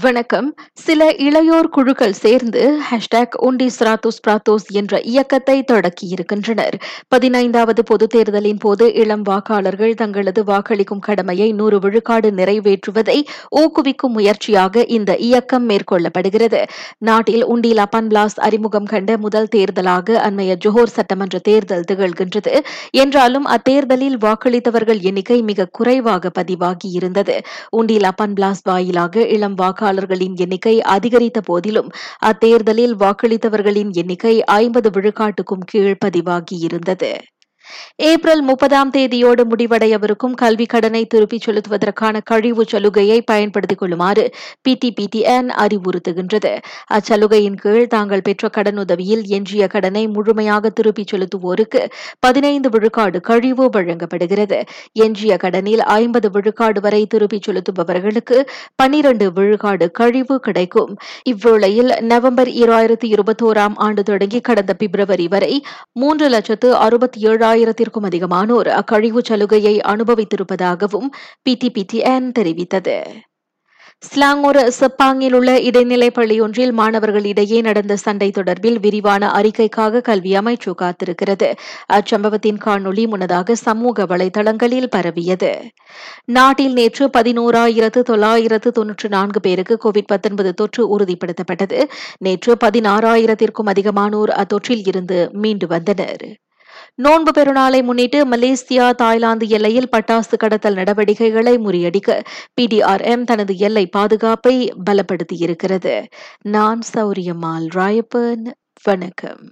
வணக்கம். சில இளையோர் குழுக்கள் சேர்ந்து ஹேஷ்டாக் ஒண்டி ஸ்ராத்தோஸ் பிராத்தோஸ் என்ற இயக்கத்தை தொடக்கியிருக்கின்றனர். பதினைந்தாவது பொதுத் தேர்தலின் போது இளம் வாக்காளர்கள் தங்களது வாக்களிக்கும் கடமையை நூறு விழுக்காடு நிறைவேற்றுவதை ஊக்குவிக்கும் முயற்சியாக இந்த இயக்கம் மேற்கொள்ளப்படுகிறது. நாட்டில் உண்டி அப்பன் பிளாஸ் அறிமுகம் கண்ட முதல் தேர்தலாக அண்மைய ஜோஹர் சட்டமன்ற தேர்தல் திகழ்கின்றது. என்றாலும் அத்தேர்தலில் வாக்களித்தவர்கள் எண்ணிக்கை மிக குறைவாக பதிவாகியிருந்தது. உண்டி அப்பன் பிளாஸ் வாயிலாக இளம் வாக்கு வாக்காளர்களின் எண்ணிக்கை அதிகரித்த போதிலும் அத்தேர்தலில் வாக்களித்தவர்களின் எண்ணிக்கை ஐம்பது விழுக்காட்டுக்கும் கீழ் பதிவாகியிருந்தது ஏப்ரல் முப்பதாம் தேதியோடு முடிவடையவிருக்கும் கல்வி கடனை திருப்பிச் செலுத்துவதற்கான கழிவு சலுகையை பயன்படுத்திக் கொள்ளுமாறு பிடிபிடிஎன் அறிவுறுத்துகின்றது. அச்சலுகையின் கீழ் தாங்கள் பெற்ற கடனுதவியில் எஞ்சிய கடனை முழுமையாக திருப்பிச் செலுத்துவோருக்கு பதினைந்து விழுக்காடு கழிவு வழங்கப்படுகிறது. எஞ்சிய கடனில் ஐம்பது விழுக்காடு வரை திருப்பிச் செலுத்துபவர்களுக்கு பனிரண்டு விழுக்காடு கழிவு கிடைக்கும். இவ்வேளையில் நவம்பர் இரண்டாயிரத்தி இருபத்தோராம் ஆண்டு தொடங்கி கடந்த பிப்ரவரி வரை மூன்று லட்சத்து அறுபத்தி ஏழாயிரம் ஏழாயிரத்திற்கும் அதிகமானோர் அக்கழிவு சலுகையை அனுபவித்திருப்பதாகவும் பிடிபிடிஎன் தெரிவித்தது. ஸ்லாங்கூர் செப்பாங்கில் உள்ள இடைநிலை பள்ளியொன்றில் மாணவர்களிடையே நடந்த சண்டை தொடர்பில் விரிவான அறிக்கைக்காக கல்வி அமைச்சு காத்திருக்கிறது. அச்சம்பவத்தின் காணொலி முன்னதாக சமூக வலைதளங்களில் பரவியது. நாட்டில் நேற்று பதினோராயிரத்து தொள்ளாயிரத்து தொன்னூற்று நான்கு பேருக்கு கோவிட் தொற்று உறுதிப்படுத்தப்பட்டது. நேற்று பதினாறாயிரத்திற்கும் அதிகமானோர் அத்தொற்றில் இருந்து மீண்டு வந்தனா் நோன்பு பெருநாளை முன்னிட்டு மலேசியா தாய்லாந்து எல்லையில் பட்டாசு கடத்தல் நடவடிக்கைகளை முறியடிக்க பிடிஆர்எம் தனது எல்லை பாதுகாப்பை பலப்படுத்தியிருக்கிறது. நான் சௌரியம்மாள் ராயப்பன். வணக்கம்.